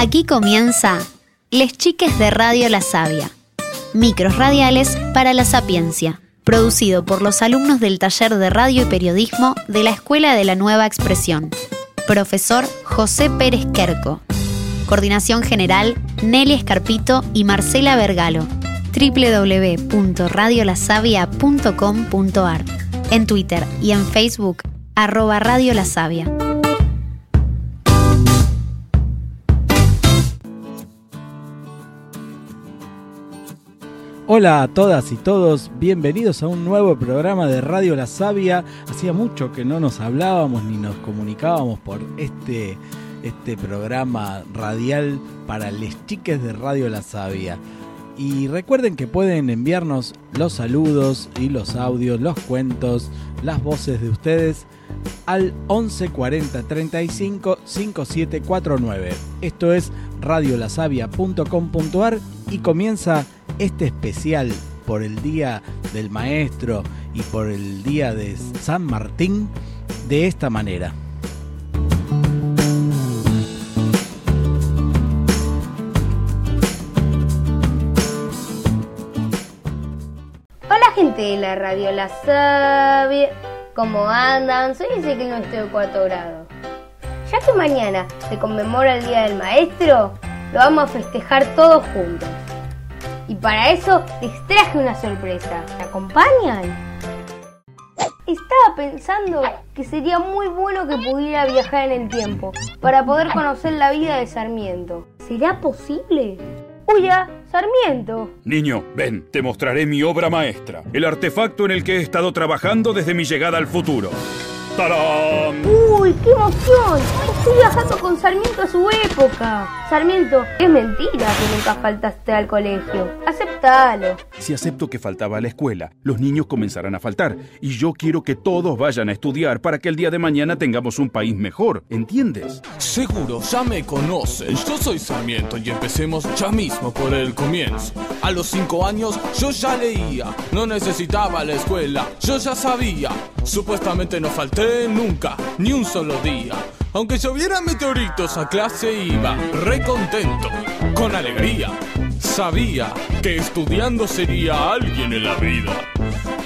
Aquí comienza Les Chiques de Radio La Sabia. Micros radiales para la sapiencia. Producido por los alumnos del taller de radio y periodismo de la Escuela de la Nueva Expresión. Profesor José Pérez Querco. Coordinación General Nelly Escarpito y Marcela Vergalo. www.radiolasavia.com.ar En Twitter y en Facebook, arroba Radio La Sabia. Hola a todas y todos, bienvenidos a un nuevo programa de Radio La Sabia. Hacía mucho que no nos hablábamos ni nos comunicábamos por este, este programa radial para les chiques de Radio La Sabia. Y recuerden que pueden enviarnos los saludos y los audios, los cuentos, las voces de ustedes al 11 40 35 5749. Esto es radiolasavia.com.ar y comienza este especial por el Día del Maestro y por el Día de San Martín de esta manera. Hola gente de la radio La Sabia, ¿cómo andan? Soy Ezequiel nuestro de cuarto grado. Ya que mañana se conmemora el Día del Maestro, lo vamos a festejar todos juntos. Y para eso les traje una sorpresa. ¿Me acompañan? Estaba pensando que sería muy bueno que pudiera viajar en el tiempo para poder conocer la vida de Sarmiento. ¿Será posible? ¡Uya! ¡Sarmiento! Niño, ven, te mostraré mi obra maestra, el artefacto en el que he estado trabajando desde mi llegada al futuro. ¡Tarán! ¡Uy, qué emoción! Estoy viajando con Sarmiento a su época. Sarmiento, es mentira que nunca faltaste al colegio. Aceptalo. Si acepto que faltaba a la escuela, los niños comenzarán a faltar. Y yo quiero que todos vayan a estudiar para que el día de mañana tengamos un país mejor. ¿Entiendes? Seguro, ya me conocen. Yo soy Sarmiento y empecemos ya mismo por el comienzo. A los cinco años yo ya leía, no necesitaba la escuela, yo ya sabía. Supuestamente no falté nunca, ni un solo día. Aunque llovieran meteoritos a clase iba, re contento, con alegría. Sabía que estudiando sería alguien en la vida.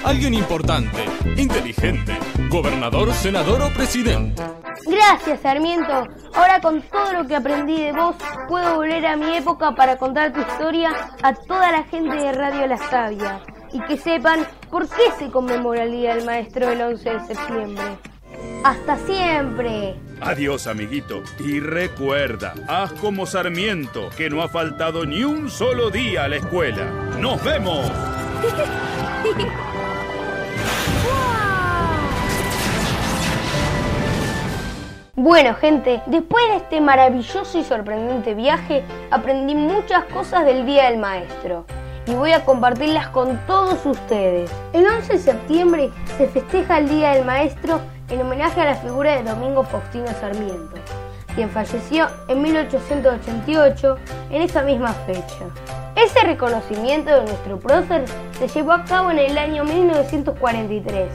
Alguien importante, inteligente, gobernador, senador o presidente. Gracias, Sarmiento. Ahora con todo lo que aprendí de vos, puedo volver a mi época para contar tu historia a toda la gente de Radio La Sabia. Y que sepan por qué se conmemora el Día del Maestro el 11 de septiembre. ¡Hasta siempre! Adiós, amiguito. Y recuerda, haz como Sarmiento, que no ha faltado ni un solo día a la escuela. ¡Nos vemos! Bueno, gente, después de este maravilloso y sorprendente viaje, aprendí muchas cosas del Día del Maestro y voy a compartirlas con todos ustedes. El 11 de septiembre se festeja el Día del Maestro en homenaje a la figura de Domingo Faustino Sarmiento, quien falleció en 1888 en esa misma fecha. Ese reconocimiento de nuestro prócer se llevó a cabo en el año 1943,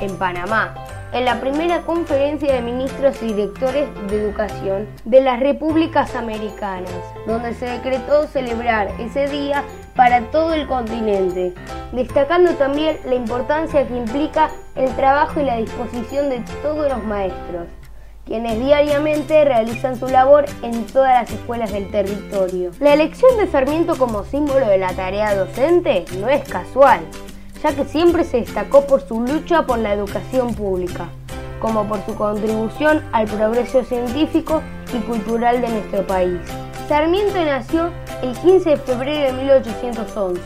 en Panamá, en la primera conferencia de ministros y directores de educación de las repúblicas americanas, donde se decretó celebrar ese día para todo el continente, destacando también la importancia que implica el trabajo y la disposición de todos los maestros, quienes diariamente realizan su labor en todas las escuelas del territorio. La elección de Sarmiento como símbolo de la tarea docente no es casual, ya que siempre se destacó por su lucha por la educación pública, como por su contribución al progreso científico y cultural de nuestro país. Sarmiento nació el 15 de febrero de 1811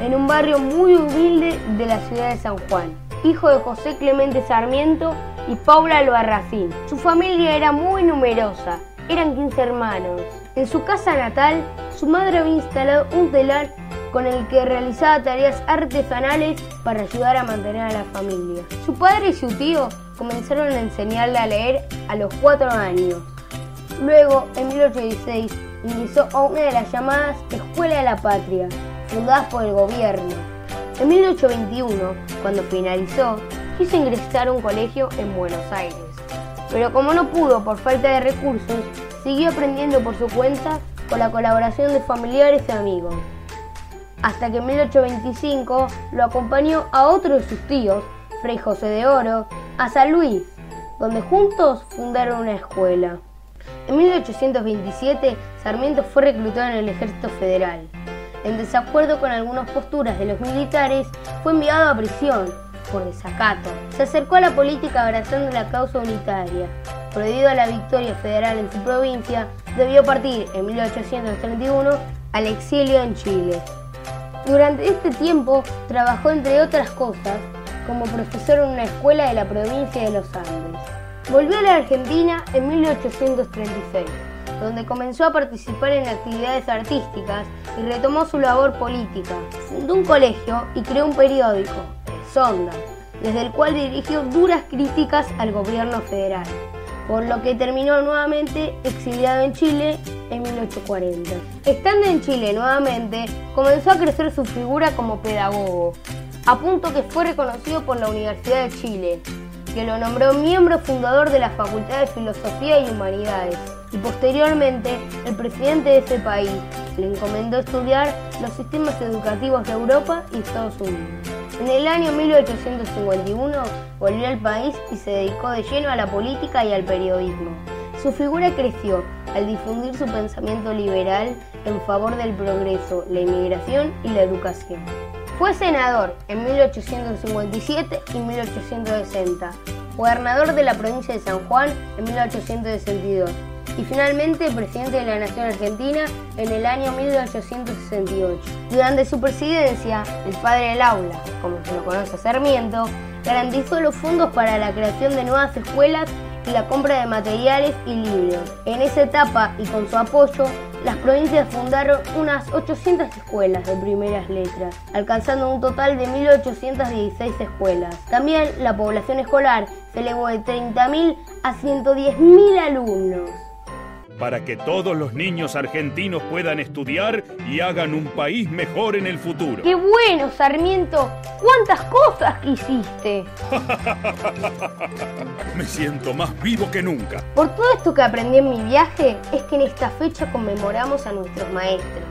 en un barrio muy humilde de la ciudad de San Juan, hijo de José Clemente Sarmiento y Paula Albarracín. Su familia era muy numerosa, eran 15 hermanos. En su casa natal, su madre había instalado un telar con el que realizaba tareas artesanales para ayudar a mantener a la familia. Su padre y su tío comenzaron a enseñarle a leer a los 4 años. Luego, en 1816, ingresó a una de las llamadas Escuela de la Patria, fundadas por el gobierno. En 1821, cuando finalizó, quiso ingresar a un colegio en Buenos Aires, pero como no pudo por falta de recursos, siguió aprendiendo por su cuenta con la colaboración de familiares y amigos. Hasta que en 1825 lo acompañó a otro de sus tíos, Fray José de Oro, a San Luis, donde juntos fundaron una escuela. En 1827, Sarmiento fue reclutado en el ejército federal. En desacuerdo con algunas posturas de los militares, fue enviado a prisión por desacato. Se acercó a la política abrazando la causa unitaria. Debido a la victoria federal en su provincia, debió partir en 1831 al exilio en Chile. Durante este tiempo trabajó entre otras cosas como profesor en una escuela de la provincia de los Andes. Volvió a la Argentina en 1836, donde comenzó a participar en actividades artísticas y retomó su labor política. Fundó un colegio y creó un periódico, Sonda, desde el cual dirigió duras críticas al gobierno federal, por lo que terminó nuevamente exiliado en Chile en 1840. Estando en Chile nuevamente, comenzó a crecer su figura como pedagogo, a punto que fue reconocido por la Universidad de Chile, que lo nombró miembro fundador de la Facultad de Filosofía y Humanidades, y posteriormente el presidente de ese país le encomendó estudiar los sistemas educativos de Europa y Estados Unidos. En el año 1851 volvió al país y se dedicó de lleno a la política y al periodismo. Su figura creció al difundir su pensamiento liberal en favor del progreso, la inmigración y la educación. Fue senador en 1857 y 1860, gobernador de la provincia de San Juan en 1862 y finalmente presidente de la Nación Argentina en el año 1868. Durante su presidencia, el padre del aula, como se lo conoce Sarmiento, garantizó los fondos para la creación de nuevas escuelas y la compra de materiales y libros. En esa etapa y con su apoyo, las provincias fundaron unas 800 escuelas de primeras letras, alcanzando un total de 1.816 escuelas. También la población escolar se elevó de 30.000 a 110.000 alumnos para que todos los niños argentinos puedan estudiar y hagan un país mejor en el futuro. ¡Qué bueno, Sarmiento! ¿Cuántas cosas que hiciste? Me siento más vivo que nunca. Por todo esto que aprendí en mi viaje, es que en esta fecha conmemoramos a nuestros maestros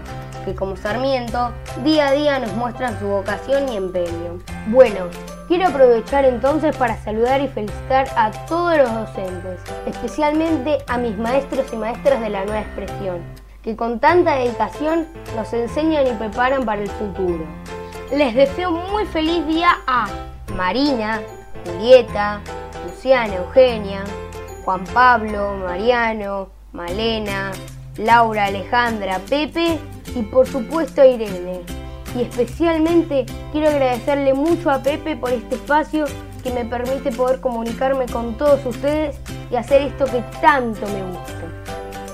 que como Sarmiento día a día nos muestran su vocación y empeño. Bueno, quiero aprovechar entonces para saludar y felicitar a todos los docentes, especialmente a mis maestros y maestras de la nueva expresión, que con tanta dedicación nos enseñan y preparan para el futuro. Les deseo muy feliz día a Marina, Julieta, Luciana, Eugenia, Juan Pablo, Mariano, Malena, Laura, Alejandra, Pepe y por supuesto Irene. Y especialmente quiero agradecerle mucho a Pepe por este espacio que me permite poder comunicarme con todos ustedes y hacer esto que tanto me gusta.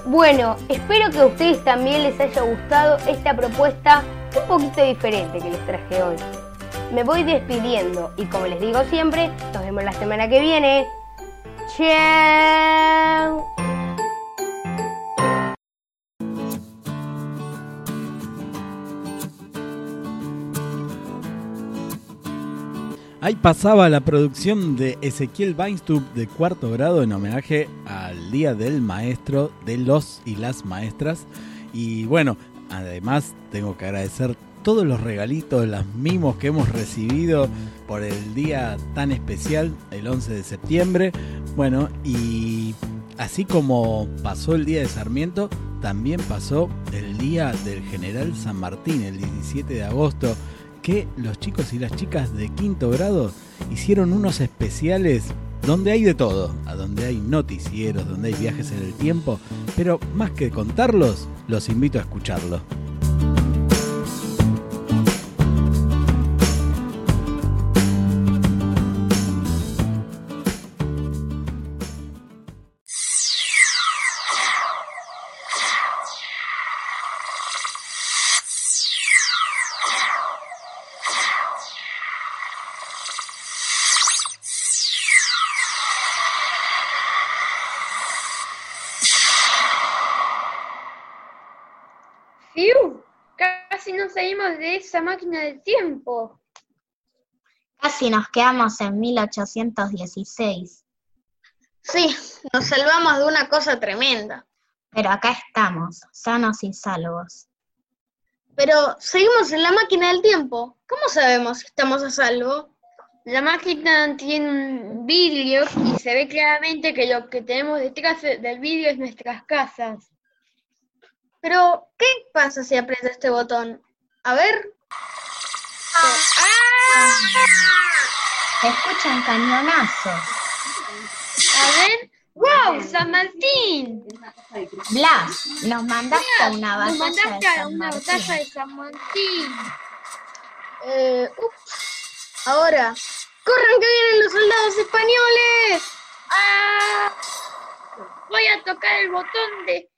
Bueno, espero que a ustedes también les haya gustado esta propuesta un poquito diferente que les traje hoy. Me voy despidiendo y como les digo siempre, nos vemos la semana que viene. ¡Chao! Ahí pasaba la producción de Ezequiel Weinstub de cuarto grado en homenaje al Día del Maestro, de los y las maestras. Y bueno, además tengo que agradecer todos los regalitos, los mimos que hemos recibido por el día tan especial, el 11 de septiembre. Bueno, y así como pasó el día de Sarmiento, también pasó el día del general San Martín, el 17 de agosto que los chicos y las chicas de quinto grado hicieron unos especiales donde hay de todo, a donde hay noticieros, donde hay viajes en el tiempo, pero más que contarlos, los invito a escucharlo. De esa máquina del tiempo. Casi nos quedamos en 1816. Sí, nos salvamos de una cosa tremenda. Pero acá estamos, sanos y salvos. Pero seguimos en la máquina del tiempo. ¿Cómo sabemos si estamos a salvo? La máquina tiene un vidrio y se ve claramente que lo que tenemos detrás del vidrio es nuestras casas. Pero, ¿qué pasa si aprieto este botón? A ver. Se escuchan cañonazos. A ver. ¡Wow! ¡San Martín! Blas, nos mandaste a una Nos batalla de mandaste a una batalla de San Martín. Eh, ups. Ahora. ¡Corran que vienen los soldados españoles! ¡Ah! Voy a tocar el botón de,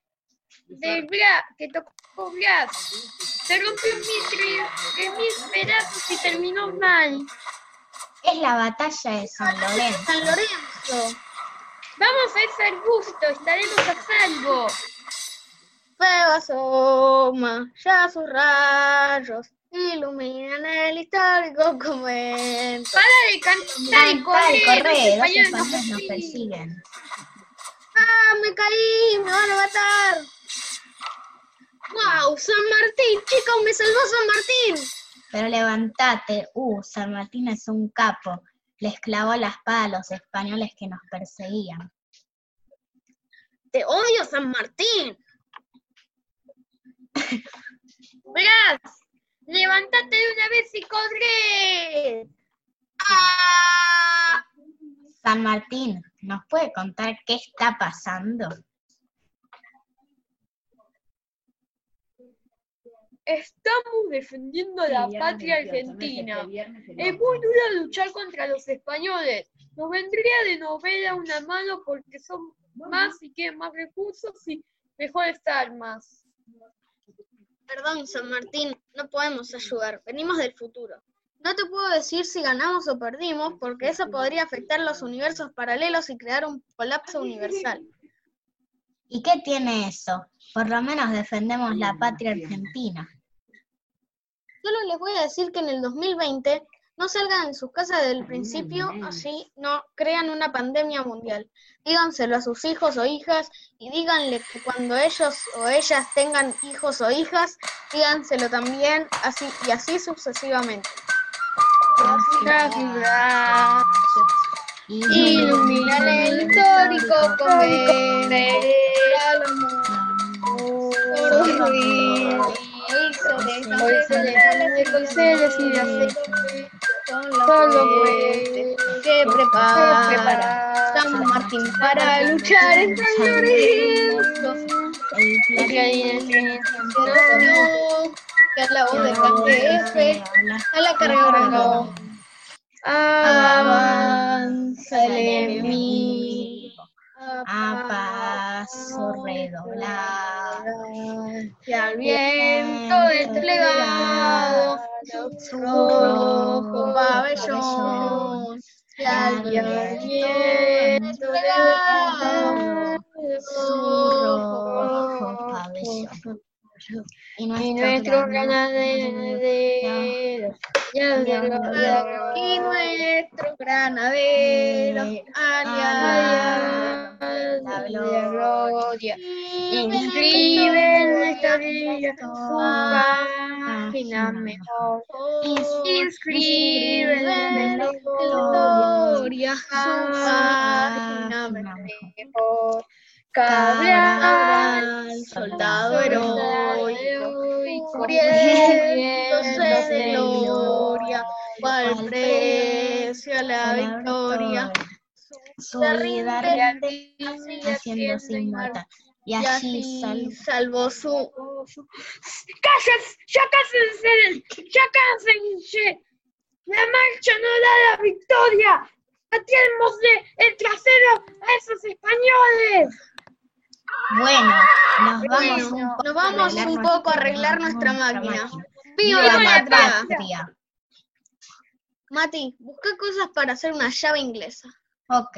de Blas, que tocó Blas. Se rompió en mil pedazos y terminó mal. Es la batalla de San Lorenzo. San Lorenzo. Vamos a ese arbusto, estaremos a salvo. Fuego asoma, ya sus rayos iluminan el histórico comento. Para de cantar y correr, y corre, los españoles nos persiguen. ¡Ah, me caí! ¡Me van a matar! ¡Wow! ¡San Martín! ¡Chicos, me salvó San Martín! Pero levantate, uh, San Martín es un capo. Les clavó la espada a los españoles que nos perseguían. ¡Te odio, San Martín! Blas, levántate de una vez y corre. ¡Ah! San Martín, ¿nos puede contar qué está pasando? Estamos defendiendo la patria argentina. Es muy duro luchar contra los españoles. Nos vendría de novela una mano porque son más y tienen más recursos y mejores armas. Perdón, San Martín, no podemos ayudar. Venimos del futuro. No te puedo decir si ganamos o perdimos, porque eso podría afectar los universos paralelos y crear un colapso universal. ¿Y qué tiene eso? Por lo menos defendemos la patria argentina. Solo les voy a decir que en el 2020 no salgan de sus casas desde el principio, así no crean una pandemia mundial. Díganselo a sus hijos o hijas y díganle que cuando ellos o ellas tengan hijos o hijas, díganselo también, así y así sucesivamente. Iluminar el histórico convento. Hoy se dejan de y de. Solo que prepara San Martín para luchar en San Lorenzo. El Que que la voz de jefe, a la carga no. Avanza enemigo a paso redoblado. y al viento desplegado su rojo pabellón. Y al viento desplegado su rojo pabellón. Y nuestro nuestro de gloria y nuestro granadero. aliado la gloria. inscribe en nuestra vida su página mejor. Inscribe en la gloria su página mejor Cabral, soldado heroico, cubriéndose de gloria, cual precio a la victoria. solidaridad haciéndose inmortal. Y así salvó su ¡Cállate! ¡Ya cásense! ¡Ya cásense! ¡La marcha no da la victoria! ¡Atiémosle el trasero a esos españoles! Bueno, nos vamos Bueno, un poco nos vamos arreglar un poco a arreglar nuestra máquina. ¡Viva ¡Viva la patria! patria! Mati, busca cosas para hacer una llave inglesa. Ok,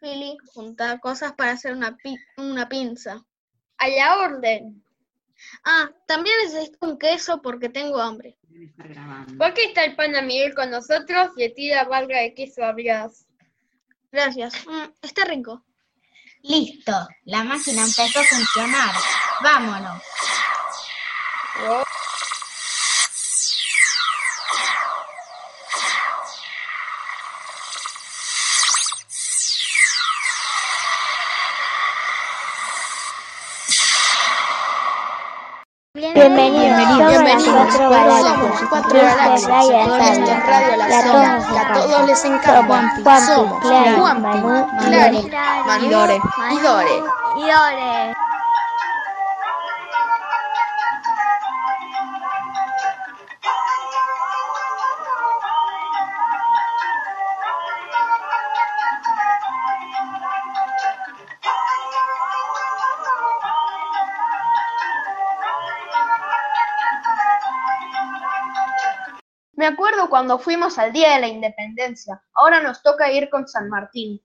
Philly, junta cosas para hacer una, pi- una pinza. ¡A la orden! Ah, también necesito un queso porque tengo hambre. ¿Por qué está el pana Miguel con nosotros y le tira valga de queso a Blas? Gracias. Mm, está rico. Listo, la máquina empezó a funcionar. Vámonos. Bienvenidos, Bienvenidos. somos las cuatro Somos galaxias. galaxias. Radio La La Que a todos les encanta. Somos Clary, Juanpi, Manu, Clary, Manu. Y Dore. Cuando fuimos al Día de la Independencia. Ahora nos toca ir con San Martín.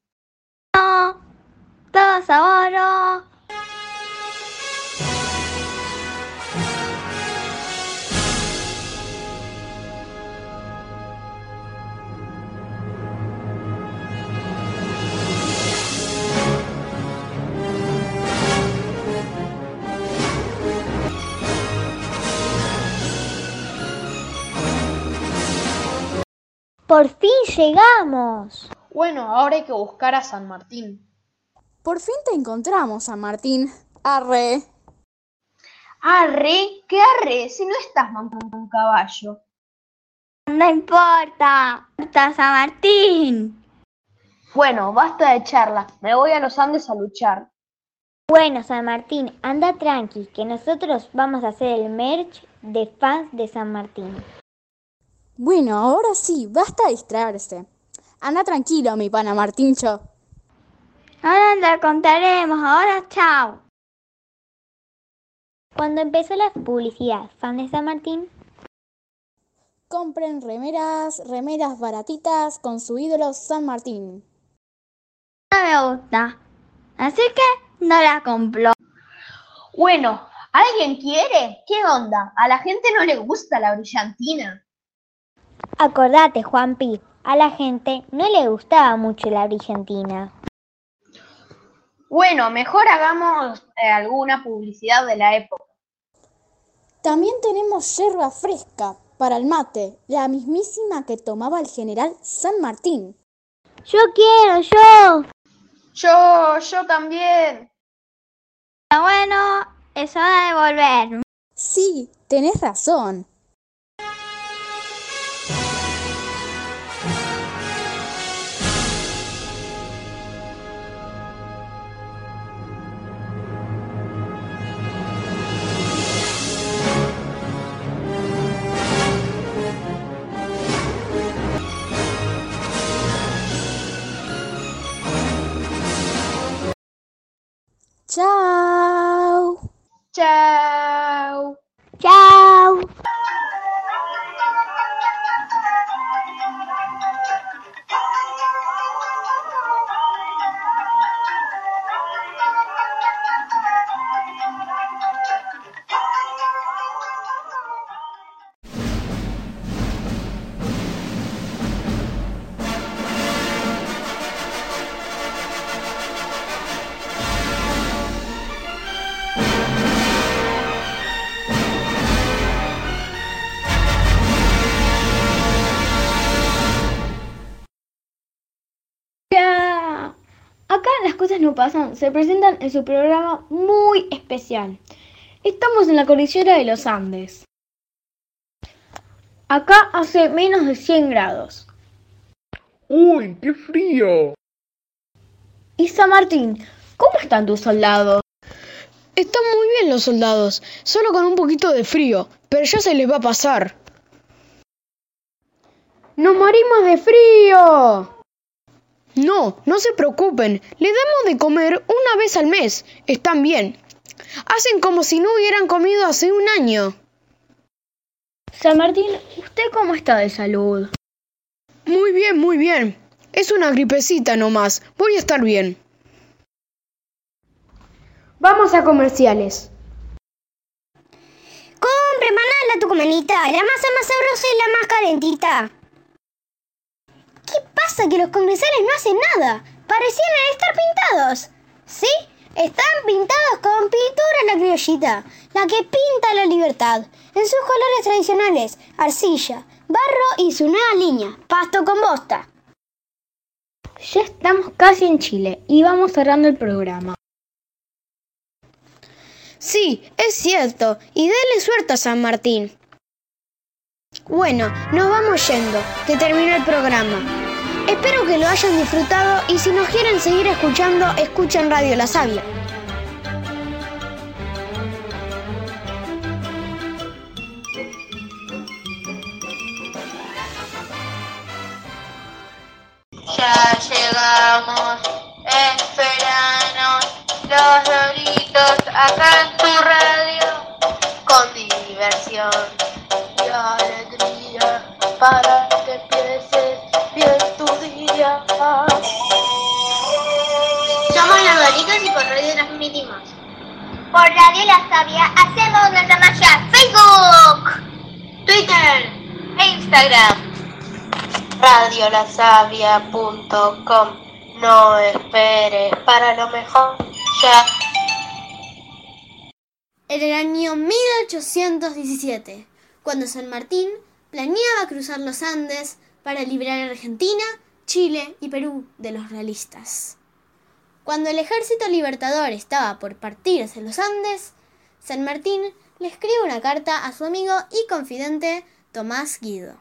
Por fin llegamos. Bueno, ahora hay que buscar a San Martín. Por fin te encontramos, San Martín. Arre. Arre, ¿qué arre? Si no estás montando un caballo. No importa. Está San Martín. Bueno, basta de charla. Me voy a los Andes a luchar. Bueno, San Martín, anda tranqui, que nosotros vamos a hacer el merch de fans de San Martín. Bueno, ahora sí, basta distraerse. Anda tranquilo, mi pana Martincho. Ahora te contaremos, ahora chao. Cuando empezó la publicidad fan de San Martín, Compren remeras, remeras baratitas con su ídolo San Martín. no me gusta. Así que no la compro. Bueno, ¿alguien quiere? ¿Qué onda? A la gente no le gusta la brillantina. Acordate, Juanpi, a la gente no le gustaba mucho la brillantina. Bueno, mejor hagamos eh, alguna publicidad de la época. También tenemos yerba fresca para el mate, la mismísima que tomaba el general San Martín. Yo quiero, yo. Yo, yo también. Pero bueno, es hora de volver. Sí, tenés razón. Chao. Se presentan en su programa muy especial. Estamos en la cordillera de los Andes. Acá hace menos de 100 grados. ¡Uy, qué frío! Y San Martín, ¿cómo están tus soldados? Están muy bien los soldados, solo con un poquito de frío, pero ya se les va a pasar. ¡Nos morimos de frío! No, no se preocupen, les damos de comer una vez al mes, están bien. Hacen como si no hubieran comido hace un año. San Martín, ¿usted cómo está de salud? Muy bien, muy bien. Es una gripecita nomás, voy a estar bien. Vamos a comerciales. Compre, maná, la tucumanita, la masa más sabrosa y la más calentita. ¿Qué pasa? Que los comerciales no hacen nada. parecían estar pintados. ¿Sí? Están pintados con pintura la criollita, la que pinta la libertad, en sus colores tradicionales, arcilla, barro y su nueva línea, pasto con bosta. Ya estamos casi en Chile y vamos cerrando el programa. Sí, es cierto, y dele suerte a San Martín. Bueno, nos vamos yendo, que terminó el programa. Espero que lo hayan disfrutado y si nos quieren seguir escuchando, escuchen Radio La Sabia. Ya llegamos, esperanos los doritos acá en tu radio, con diversión y alegría para Y por radio transmitimos. Por Radio La Sabia hacemos nuestra magia Facebook, Twitter e Instagram. Radiolasavia.com No esperes para lo mejor ya. En el año 1817, cuando San Martín planeaba cruzar los Andes para liberar a Argentina, Chile y Perú de los realistas. Cuando el ejército libertador estaba por partir hacia los Andes, San Martín le escribe una carta a su amigo y confidente Tomás Guido.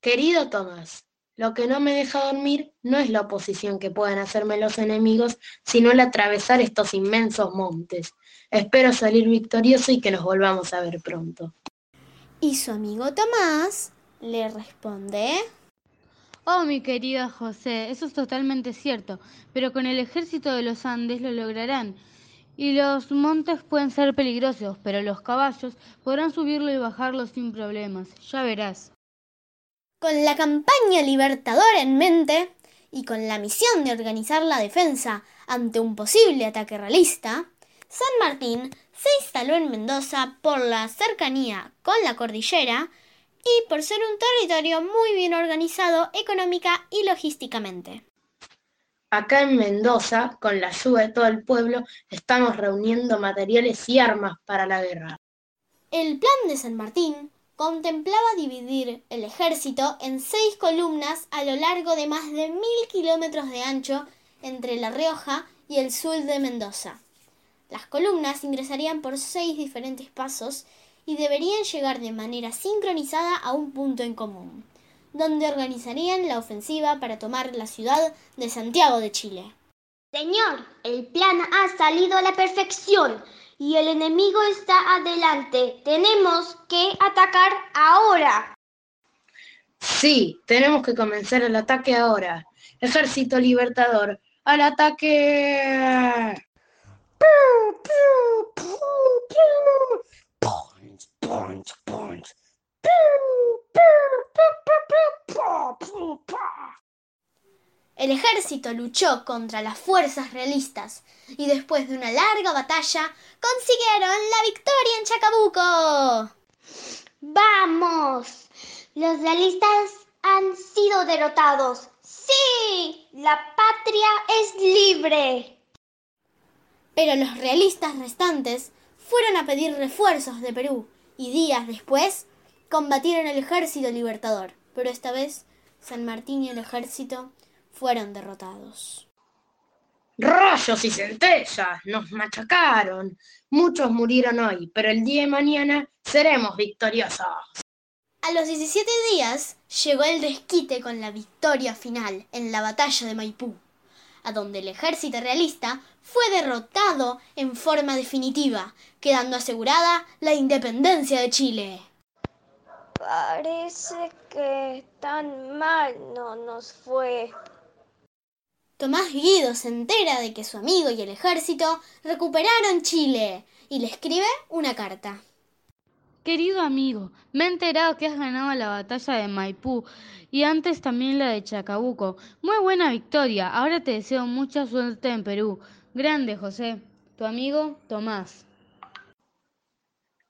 Querido Tomás, lo que no me deja dormir no es la oposición que puedan hacerme los enemigos, sino el atravesar estos inmensos montes. Espero salir victorioso y que nos volvamos a ver pronto. Y su amigo Tomás le responde... Oh, mi querida José, eso es totalmente cierto, pero con el ejército de los Andes lo lograrán. Y los montes pueden ser peligrosos, pero los caballos podrán subirlo y bajarlo sin problemas. Ya verás. Con la campaña libertadora en mente y con la misión de organizar la defensa ante un posible ataque realista, San Martín se instaló en Mendoza por la cercanía con la cordillera y por ser un territorio muy bien organizado económica y logísticamente. Acá en Mendoza, con la ayuda de todo el pueblo, estamos reuniendo materiales y armas para la guerra. El plan de San Martín contemplaba dividir el ejército en seis columnas a lo largo de más de mil kilómetros de ancho entre La Rioja y el sur de Mendoza. Las columnas ingresarían por seis diferentes pasos y deberían llegar de manera sincronizada a un punto en común, donde organizarían la ofensiva para tomar la ciudad de Santiago de Chile. Señor, el plan ha salido a la perfección y el enemigo está adelante. Tenemos que atacar ahora. Sí, tenemos que comenzar el ataque ahora. Ejército Libertador, al ataque. El ejército luchó contra las fuerzas realistas y después de una larga batalla consiguieron la victoria en Chacabuco. ¡Vamos! Los realistas han sido derrotados. ¡Sí! La patria es libre. Pero los realistas restantes fueron a pedir refuerzos de Perú y días después combatieron el ejército libertador. Pero esta vez San Martín y el ejército fueron derrotados. ¡Rayos y centellas! Nos machacaron. Muchos murieron hoy, pero el día de mañana seremos victoriosos. A los 17 días llegó el desquite con la victoria final en la batalla de Maipú, a donde el ejército realista fue derrotado en forma definitiva, quedando asegurada la independencia de Chile. Parece que tan mal no nos fue. Tomás Guido se entera de que su amigo y el ejército recuperaron Chile y le escribe una carta. Querido amigo, me he enterado que has ganado la batalla de Maipú y antes también la de Chacabuco. Muy buena victoria. Ahora te deseo mucha suerte en Perú. Grande, José. Tu amigo Tomás.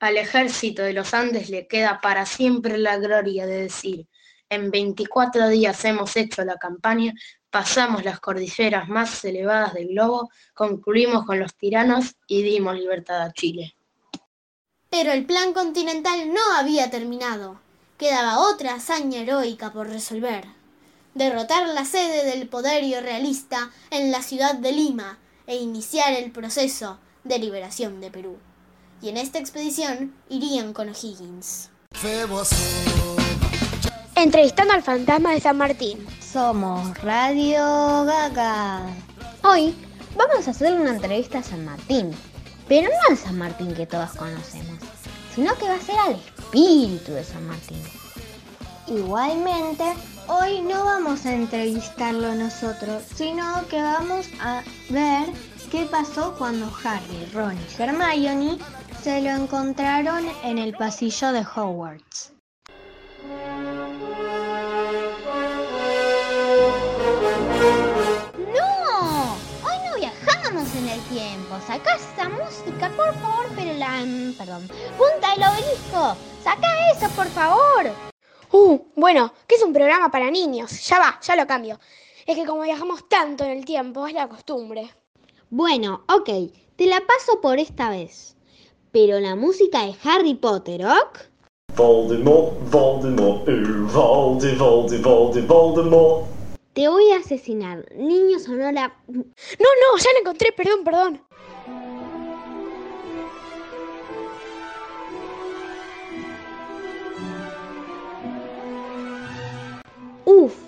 Al ejército de los Andes le queda para siempre la gloria de decir, en 24 días hemos hecho la campaña pasamos las cordilleras más elevadas del globo, concluimos con los tiranos y dimos libertad a Chile. Pero el plan continental no había terminado. Quedaba otra hazaña heroica por resolver. Derrotar la sede del poderío realista en la ciudad de Lima e iniciar el proceso de liberación de Perú. Y en esta expedición irían con O'Higgins. Entrevistando al fantasma de San Martín. Somos Radio Gaga. Hoy vamos a hacer una entrevista a San Martín, pero no al San Martín que todos conocemos, sino que va a ser al espíritu de San Martín. Igualmente, hoy no vamos a entrevistarlo nosotros, sino que vamos a ver qué pasó cuando Harry, Ron y Hermione se lo encontraron en el pasillo de Hogwarts. ¡No! Hoy no viajamos en el tiempo. Saca esa música, por favor, pero la... mm, Perdón. ¡Punta el obelisco! ¡Saca eso, por favor! Uh, bueno, que es un programa para niños. Ya va, ya lo cambio. Es que como viajamos tanto en el tiempo, es la costumbre. Bueno, ok, te la paso por esta vez. Pero la música de Harry Potter, ¿ok? Voldemort, Voldemort, uh, Voldy, Voldy, Voldy, Voldemort. Te voy a asesinar. Niño sonora. No, no, ya lo encontré, perdón, perdón. Uf,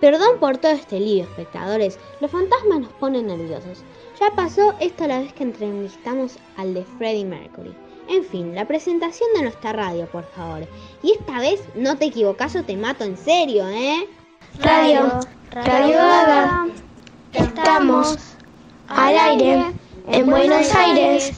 perdón por todo este lío, espectadores. Los fantasmas nos ponen nerviosos. Ya pasó esto la vez que entrevistamos al de Freddie Mercury. En fin, la presentación de nuestra radio, por favor. Y esta vez no te equivocas o te mato en serio, ¿eh? Radio, Radio Gaga. Estamos al aire en Buenos Aires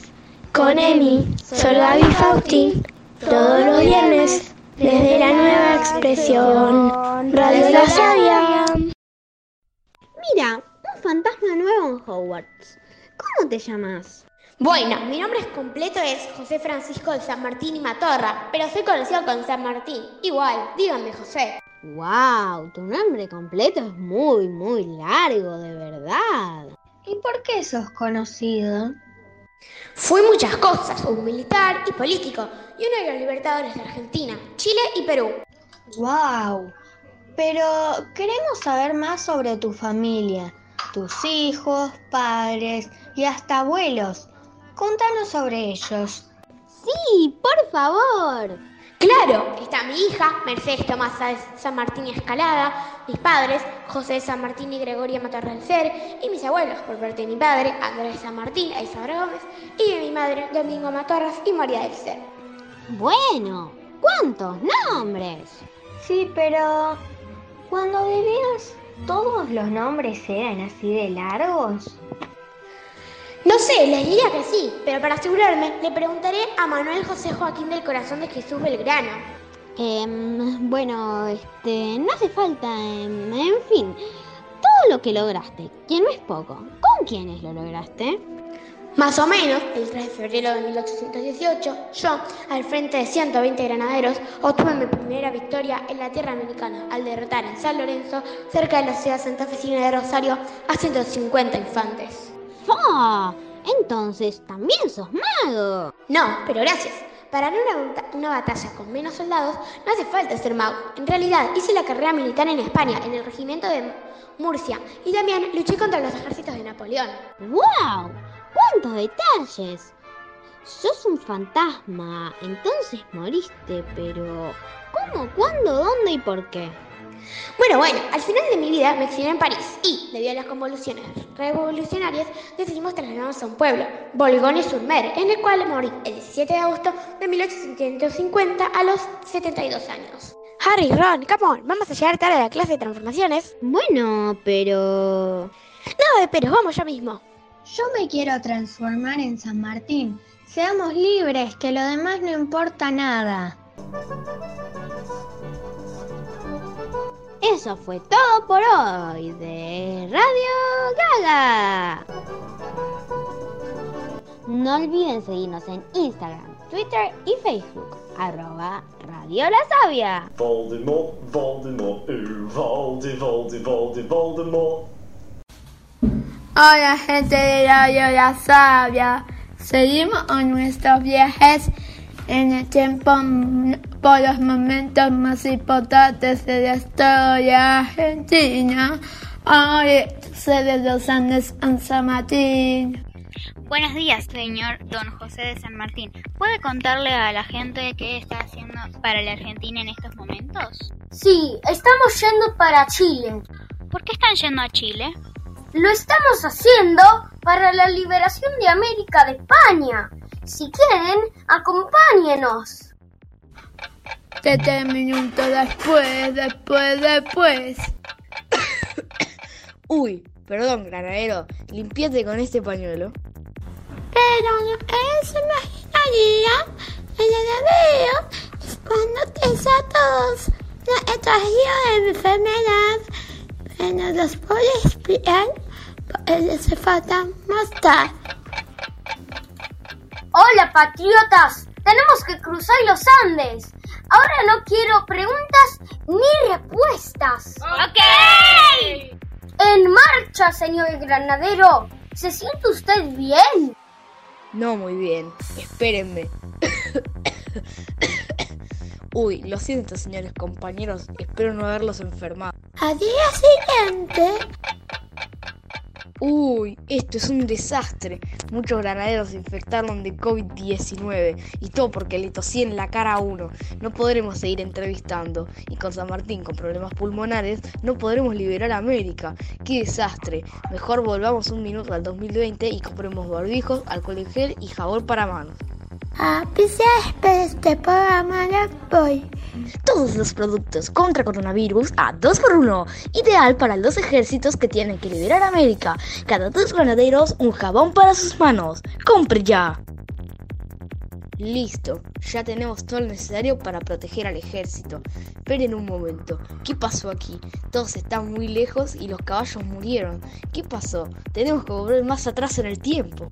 con Emi, Solgavi y Faustín todos los viernes desde la nueva expresión Radio La Sabia. Mira, un fantasma nuevo en Hogwarts. ¿Cómo te llamas? Bueno, mi nombre es completo es José Francisco de San Martín y Matorra, pero soy conocido con San Martín. Igual, díganme José. ¡Wow! Tu nombre completo es muy, muy largo, de verdad. ¿Y por qué sos conocido? Fui muchas cosas, un militar y político, y uno de los libertadores de Argentina, Chile y Perú. ¡Wow! Pero queremos saber más sobre tu familia, tus hijos, padres y hasta abuelos. Contanos sobre ellos. Sí, por favor. Claro, está mi hija, Mercedes Tomás San Martín y Escalada, mis padres, José San Martín y Gregoria Matorra del Ser, y mis abuelos, por parte de mi padre, Andrés San Martín e Isabel Gómez, y de mi madre, Domingo Matorras y María del Ser. Bueno, ¿cuántos nombres? Sí, pero cuando vivías, ¿todos los nombres eran así de largos? No sé, les diría que sí, pero para asegurarme, le preguntaré a Manuel José Joaquín del Corazón de Jesús Belgrano. Em, bueno, este, no hace falta, em, en fin, todo lo que lograste, que no es poco. ¿Con quiénes lo lograste? Más o menos, el 3 de febrero de 1818, yo, al frente de 120 granaderos, obtuve mi primera victoria en la tierra americana al derrotar en San Lorenzo, cerca de la ciudad santafesina de Rosario, a 150 infantes. ¡Fa! Entonces, también sos mago. No, pero gracias. Para ganar una, una, batalla con menos soldados no hace falta ser mago. En realidad, hice la carrera militar en España, en el regimiento de Murcia, y también luché contra los ejércitos de Napoleón. ¡Wow! ¡Cuántos detalles! Sos un fantasma, entonces moriste, pero ¿cómo, cuándo, dónde y por qué? Bueno, bueno, al final de mi vida me exilié en París y, debido a las convulsiones revolucionarias, decidimos trasladarnos a un pueblo, Bolgones-sur-Mer, en el cual morí el 17 de agosto de 1850 a los 72 años. Harry, Ron, come on, vamos a llegar tarde a la clase de transformaciones. Bueno, pero... No, pero vamos ya mismo. Yo me quiero transformar en San Martín. Seamos libres, que lo demás no importa nada. Eso fue todo por hoy de Radio Gaga. No olviden seguirnos en Instagram, Twitter y Facebook, arroba Radio La Sabia. Voldemort, Voldemort, Voldy, Voldy, Voldemort. Hola gente de Radio La Sabia. Seguimos en nuestros viajes en el tiempo por los momentos más importantes de la historia argentina. Hoy sede de los Andes en San Martín. Buenos días, señor don José de San Martín. ¿Puede contarle a la gente qué está haciendo para la Argentina en estos momentos? Sí, estamos yendo para Chile. ¿Por qué están yendo a Chile? Lo estamos haciendo para la liberación de América de España. Si quieren, acompáñenos. Te minutos después, después, después. Uy, perdón, granadero, limpiate con este pañuelo. Pero él se imaginaría en el veo cuando te todos la traído de enfermedad, pero los puedo explicar, porque les hace falta más tarde. Hola, patriotas. Tenemos que cruzar los Andes. Ahora no quiero preguntas ni respuestas. ¡Ok! En marcha, señor granadero. ¿Se siente usted bien? No muy bien. Espérenme. Uy, lo siento, señores compañeros. Espero no haberlos enfermado. Al día siguiente. Uy, esto es un desastre. Muchos granaderos se infectaron de COVID-19 y todo porque le tosí la cara a uno. No podremos seguir entrevistando y con San Martín con problemas pulmonares no podremos liberar a América. ¡Qué desastre! Mejor volvamos un minuto al 2020 y compremos barbijos, alcohol en gel y jabón para manos. A este programa voy. Todos los productos contra coronavirus a 2x1. Ideal para los ejércitos que tienen que liberar América. Cada dos granaderos, un jabón para sus manos. ¡Compre ya! Listo, ya tenemos todo lo necesario para proteger al ejército. Esperen un momento, ¿qué pasó aquí? Todos están muy lejos y los caballos murieron. ¿Qué pasó? Tenemos que volver más atrás en el tiempo.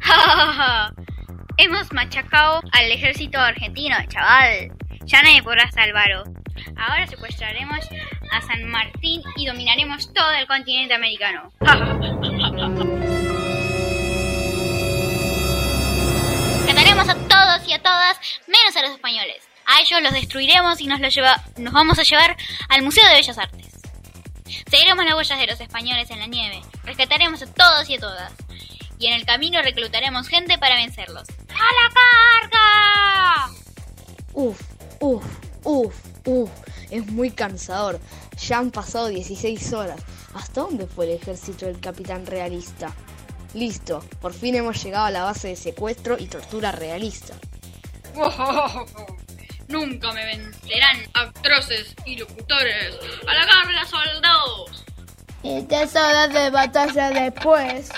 Hemos machacado al ejército argentino, chaval. Ya nadie podrá salvarlo. Ahora secuestraremos a San Martín y dominaremos todo el continente americano. Ganaremos a todos y a todas, menos a los españoles. A ellos los destruiremos y nos, los lleva nos vamos a llevar al Museo de Bellas Artes. Seguiremos las huellas de los españoles en la nieve. Rescataremos a todos y a todas y en el camino reclutaremos gente para vencerlos. ¡A la carga! Uf, uf, uf, uf. Es muy cansador. Ya han pasado 16 horas. ¿Hasta dónde fue el ejército del capitán realista? Listo, por fin hemos llegado a la base de secuestro y tortura realista. Nunca me vencerán atroces y locutores. ¡A la carga, soldados! Y tesoro de batalla después.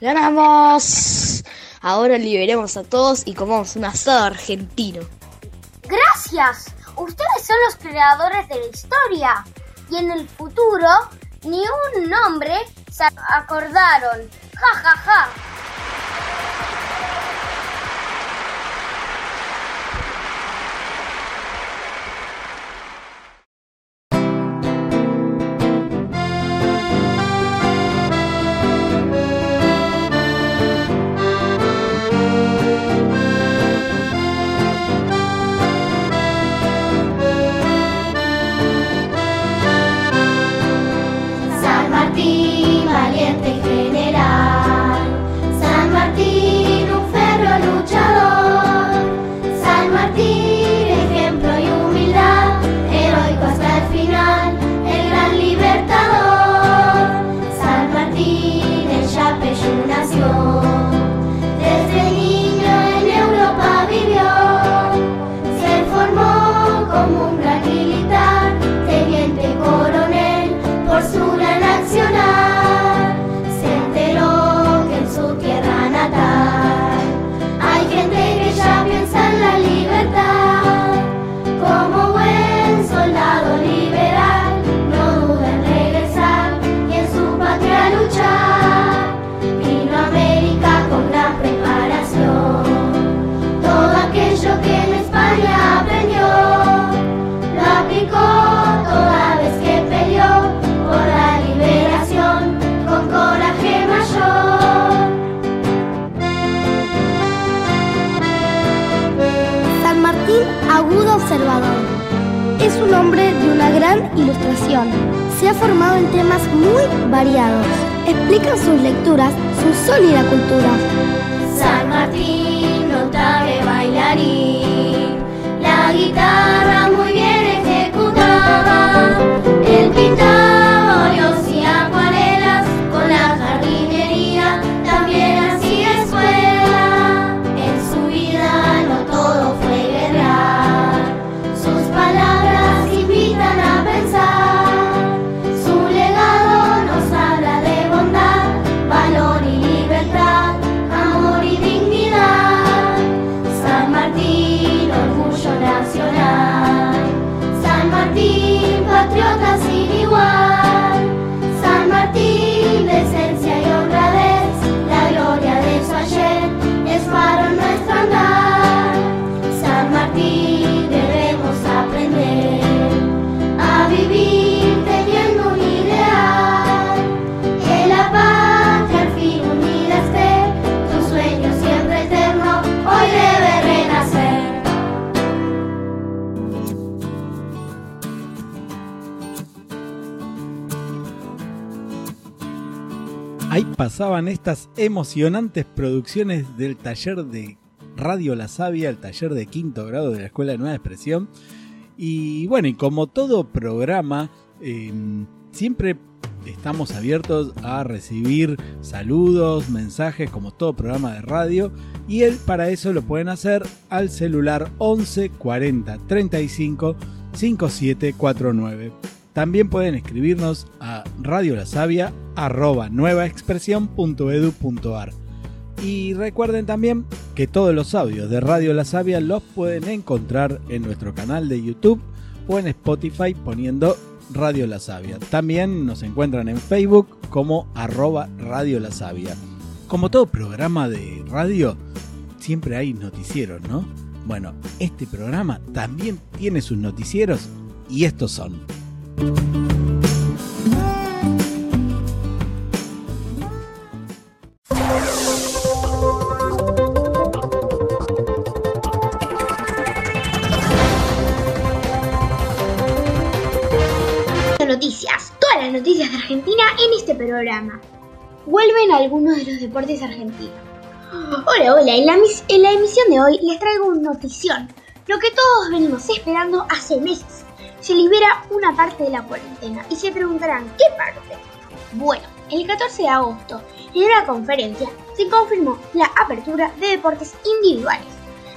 ¡Ganamos! Ahora liberemos a todos y comamos un asado argentino. ¡Gracias! Ustedes son los creadores de la historia. Y en el futuro, ni un nombre se acordaron. ¡Ja, ja, ja! Se ha formado en temas muy variados. Explica en sus lecturas su sólida cultura. San Martín, notable bailarín, la guitarra muy bien ejecutada, el pintaba pasaban estas emocionantes producciones del taller de Radio La Sabia, el taller de quinto grado de la Escuela de Nueva Expresión. Y bueno, y como todo programa, eh, siempre estamos abiertos a recibir saludos, mensajes, como todo programa de radio. Y él para eso lo pueden hacer al celular 11 40 35 5749. También pueden escribirnos a radiolasavia.nuevaexpresión.edu.ar. Y recuerden también que todos los audios de Radio La Sabia los pueden encontrar en nuestro canal de YouTube o en Spotify poniendo Radio La Sabia. También nos encuentran en Facebook como arroba Radio La. Como todo programa de radio, siempre hay noticieros, ¿no? Bueno, este programa también tiene sus noticieros y estos son. Noticias, todas las noticias de Argentina en este programa. Vuelven algunos de los deportes argentinos. Hola, hola, en la, emisión de hoy les traigo una notición, lo que todos venimos esperando hace meses. Se libera una parte de la cuarentena y se preguntarán, ¿qué parte? Bueno, el 14 de agosto, en una conferencia, se confirmó la apertura de deportes individuales.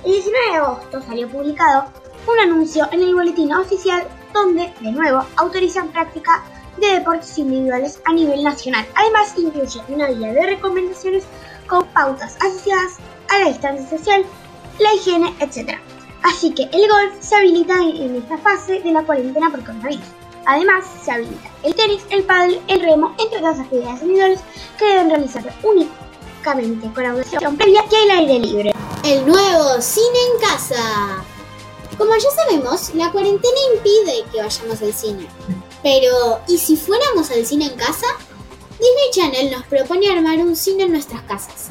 El 19 de agosto salió publicado un anuncio en el boletín oficial donde, de nuevo, autorizan práctica de deportes individuales a nivel nacional. Además, incluye una guía de recomendaciones con pautas asociadas a la distancia social, la higiene, etc. Así que el golf se habilita en, esta fase de la cuarentena por coronavirus. Además, se habilita el tenis, el pádel, el remo, entre otras actividades individuales que deben realizarse únicamente con autorización previa y al aire libre. El nuevo cine en casa. Como ya sabemos, la cuarentena impide que vayamos al cine. Pero, ¿y si fuéramos al cine en casa? Disney Channel nos propone armar un cine en nuestras casas.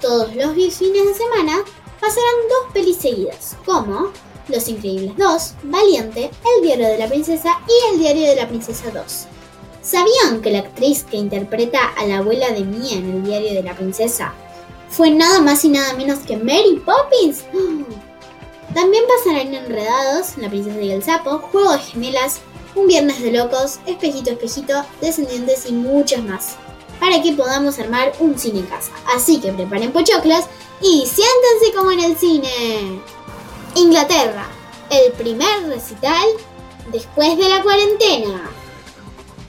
Todos los fines de semana pasarán dos pelis seguidas, como Los Increíbles 2, Valiente, El Diario de la Princesa y El Diario de la Princesa 2. ¿Sabían que la actriz que interpreta a la abuela de Mia en El Diario de la Princesa fue nada más y nada menos que Mary Poppins? También pasarán Enredados, La Princesa y el Sapo, Juego de Gemelas, Un Viernes de Locos, Espejito Espejito, Descendientes y muchas más, para que podamos armar un cine en casa. Así que preparen pochoclos y siéntense como en el cine. Inglaterra, el primer recital después de la cuarentena.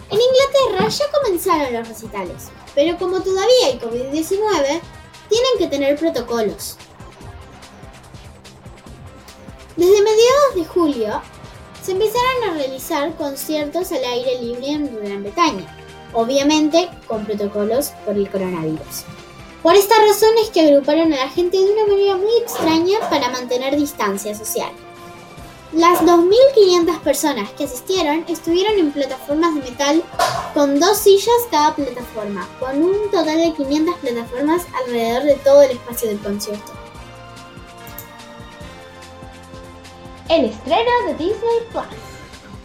En Inglaterra ya comenzaron los recitales, pero como todavía hay COVID-19, tienen que tener protocolos. Desde mediados de julio se empezaron a realizar conciertos al aire libre en Gran Bretaña, obviamente con protocolos por el coronavirus. Por esta razón es que agruparon a la gente de una manera muy extraña para mantener distancia social. Las 2.500 personas que asistieron estuvieron en plataformas de metal con dos sillas cada plataforma, con un total de 500 plataformas alrededor de todo el espacio del concierto. el estreno de Disney Plus.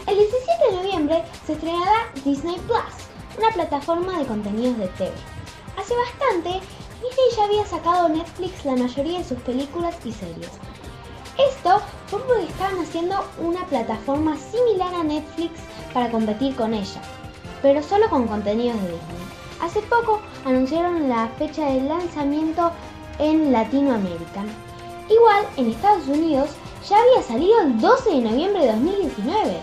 El 17 de noviembre se estrenará Disney Plus, una plataforma de contenidos de TV. Hace bastante, Disney ya había sacado a Netflix la mayoría de sus películas y series. Esto fue porque estaban haciendo una plataforma similar a Netflix para competir con ella, pero solo con contenidos de Disney. Hace poco anunciaron la fecha de lanzamiento en Latinoamérica. Igual, en Estados Unidos ya había salido el 12 de noviembre de 2019.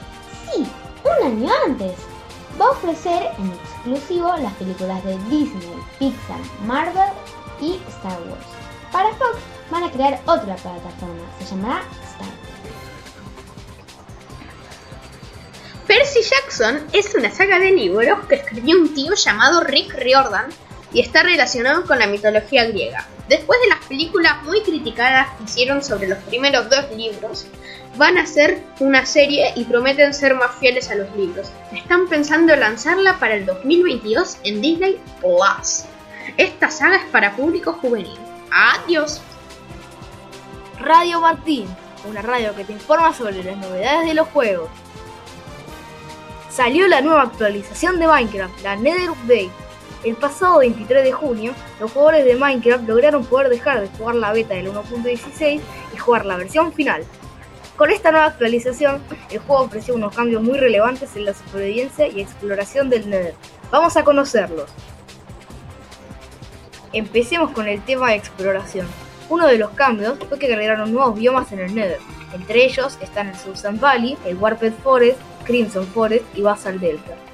Sí, un año antes. Va a ofrecer en exclusivo las películas de Disney, Pixar, Marvel y Star Wars. Para Fox van a crear otra plataforma, se llamará Star. Percy Jackson es una saga de libros que escribió un tío llamado Rick Riordan y está relacionado con la mitología griega. Después de las películas muy criticadas que hicieron sobre los primeros dos libros, van a hacer una serie y prometen ser más fieles a los libros. Están pensando lanzarla para el 2022 en Disney Plus. Esta saga es para público juvenil. Adiós. Radio Martín, una radio que te informa sobre las novedades de los juegos. Salió la nueva actualización de Minecraft, la Nether Update. El pasado 23 de junio, los jugadores de Minecraft lograron poder dejar de jugar la beta del 1.16 y jugar la versión final. Con esta nueva actualización, el juego ofreció unos cambios muy relevantes en la supervivencia y exploración del Nether. Vamos a conocerlos. Empecemos con el tema de exploración. Uno de los cambios fue que agregaron nuevos biomas en el Nether. Entre ellos están el Susan Valley, el Warped Forest, Crimson Forest y Basal Delta.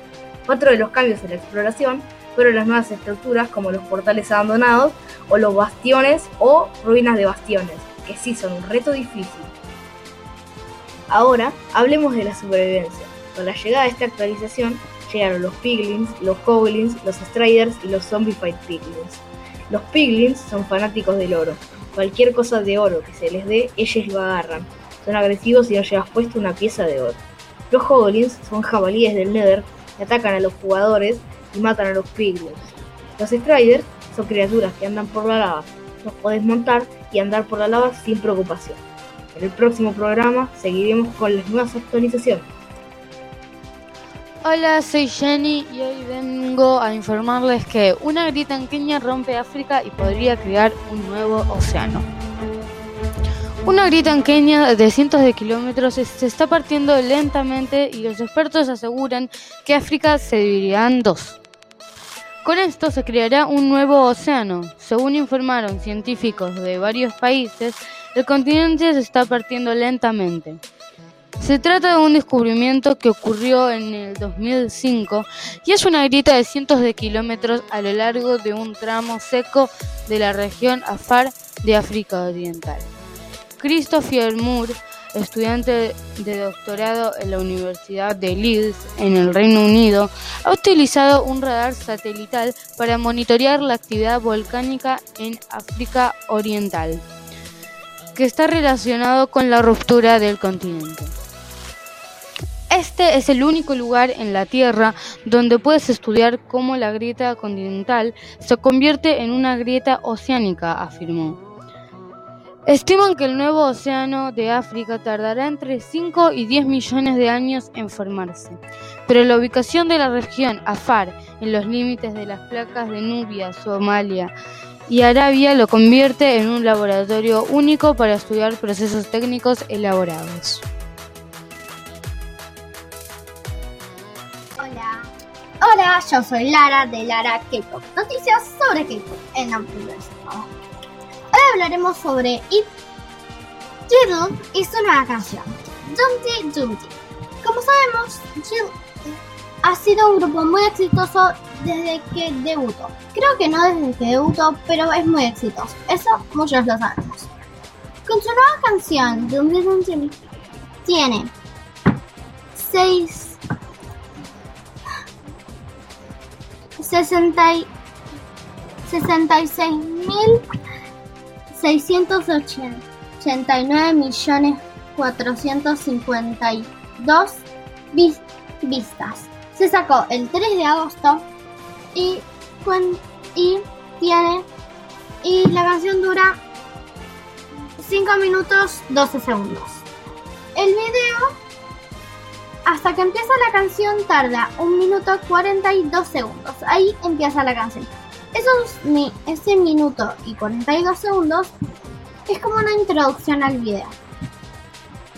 Otro de los cambios en la exploración fueron las nuevas estructuras como los portales abandonados o los bastiones o ruinas de bastiones, que sí son un reto difícil. Ahora hablemos de la supervivencia. Con la llegada de esta actualización llegaron los piglins, los goblins, los striders y los zombified piglins. Los piglins son fanáticos del oro. Cualquier cosa de oro que se les dé, ellos lo agarran. Son agresivos si no llevas puesto una pieza de oro. Los goblins son jabalíes del Nether atacan a los jugadores y matan a los piglins. Los striders son criaturas que andan por la lava. Los podés montar y andar por la lava sin preocupación. En el próximo programa seguiremos con las nuevas actualizaciones. Hola, soy Jenny y hoy vengo a informarles que una Kenia rompe África y podría crear un nuevo océano. Una grieta en Kenia de cientos de kilómetros se está partiendo lentamente y los expertos aseguran que África se dividirá en dos. Con esto se creará un nuevo océano. Según informaron científicos de varios países, el continente se está partiendo lentamente. Se trata de un descubrimiento que ocurrió en el 2005 y es una grieta de cientos de kilómetros a lo largo de un tramo seco de la región Afar de África Oriental. Christopher Moore, estudiante de doctorado en la Universidad de Leeds en el Reino Unido, ha utilizado un radar satelital para monitorear la actividad volcánica en África Oriental, que está relacionado con la ruptura del continente. Este es el único lugar en la Tierra donde puedes estudiar cómo la grieta continental se convierte en una grieta oceánica, afirmó. Estiman que el nuevo océano de África tardará entre 5 y 10 millones de años en formarse, pero la ubicación de la región Afar en los límites de las placas de Nubia, Somalia y Arabia lo convierte en un laboratorio único para estudiar procesos técnicos elaborados. Hola, yo soy Lara de Lara K-Pop. Noticias sobre K-Pop en Ampliverso. Hoy hablaremos sobre It Jill su nueva canción, Dumpty Dumpty. Como sabemos, Jill ha sido un grupo muy exitoso desde que debutó. Creo que no desde que debutó, pero es muy exitoso. Eso muchos lo sabemos. Con su nueva canción, Dumpty Dumpty, tiene 6 66.689 millones 452 vistas. Se sacó el 3 de agosto y, y tiene y la canción dura 5 minutos 12 segundos. El video, hasta que empieza la canción, tarda 1 minuto 42 segundos. Ahí empieza la canción. Esos, mi- ese minuto y 42 segundos es como una introducción al video.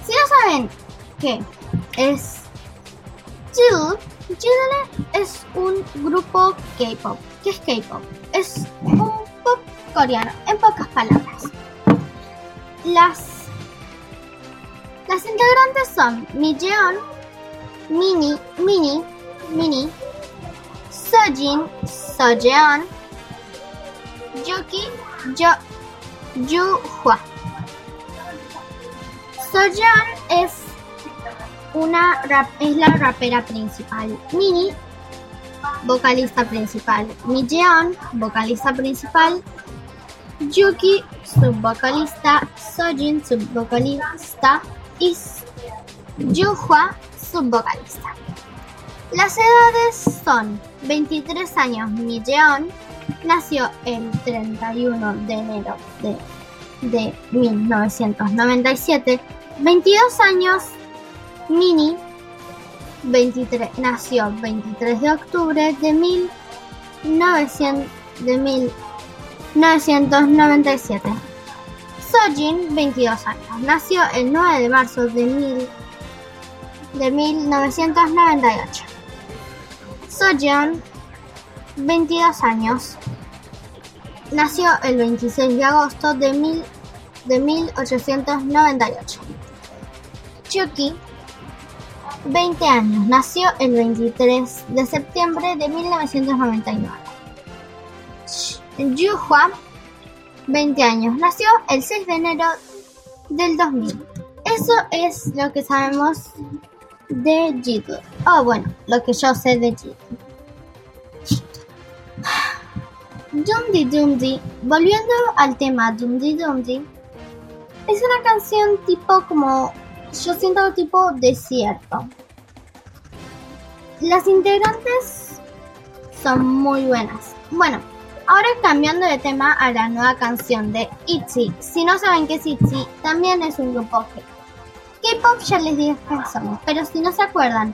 Si no saben qué es Jill, Jill es un grupo K-pop. ¿Qué es K-pop? Es un pop coreano, en pocas palabras. Las, las integrantes son Mi-jeon, Mini, Mini, Mini, Sojin, Sojeon, Yuki, Yo, Yuhua. Sojeon es una rap- es la rapera principal. Mini, vocalista principal. Mi-jeon, vocalista principal. Yuki, subvocalista. Sojin, subvocalista. Y Yuhua, subvocalista. Las edades son 23 años. Mi-jeon nació el 31 de enero de, de 1997. 22 años Mini 23, nació 23 de octubre de 1900, de 1997. Sojin, 22 años, nació el 9 de marzo de, mil, de 1998. Sojeon, 22 años, nació el 26 de agosto de, mil, de 1898. Chucky, 20 años, nació el 23 de septiembre de 1999. Yuhua, 20 años, nació el 6 de enero del 2000. Eso es lo que sabemos de Jiddu. Oh, bueno, lo que yo sé de Jiddu. Dumdi Dumdi, volviendo al tema Dumdi Dumdi, es una canción tipo como, yo siento tipo desierto. Las integrantes son muy buenas. Bueno, ahora cambiando de tema a la nueva canción de ITZY. Si no saben qué es ITZY, también es un grupo K-pop, ya les dije que somos, pero si no se acuerdan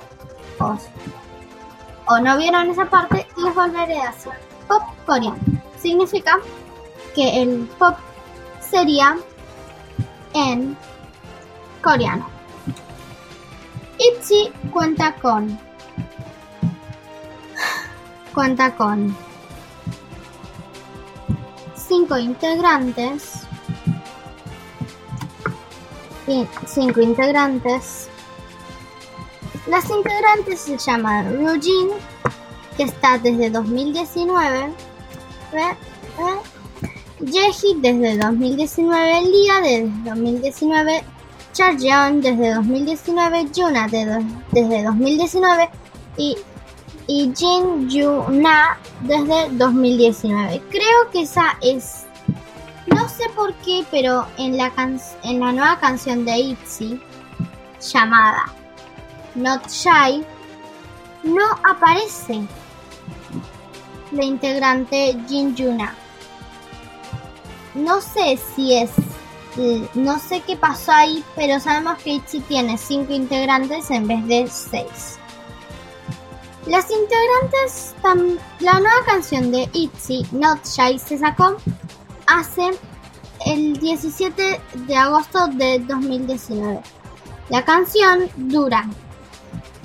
o, no vieron esa parte, les volveré a decir. Pop coreano significa que el pop sería en coreano. ITZY cuenta con cuenta con cinco integrantes y cinco integrantes las integrantes se llaman Ryujin que está desde 2019 ¿ve? ¿ve? Yeji desde 2019 Lia desde 2019 Charjeon desde 2019 Yuna de- desde 2019 y y Jin Yuna desde 2019. Creo que esa es. No sé por qué, pero en la, can- en la nueva canción de ITZY llamada Not Shy no aparece la integrante Jin Yuna. No sé si es. eh, No sé qué pasó ahí, pero sabemos que ITZY tiene 5 integrantes en vez de 6. Las integrantes, la nueva canción de ITZY, Not Shy, se sacó hace el 17 de agosto de 2019. La canción dura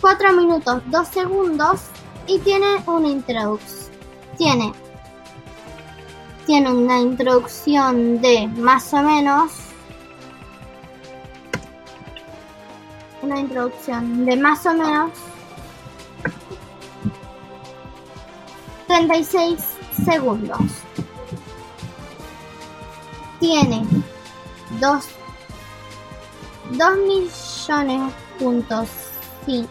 4 minutos 2 segundos y tiene una introducción. Tiene, tiene una introducción de más o menos. Una introducción de más o menos 36 segundos. Tiene 2 2 millones puntos sí,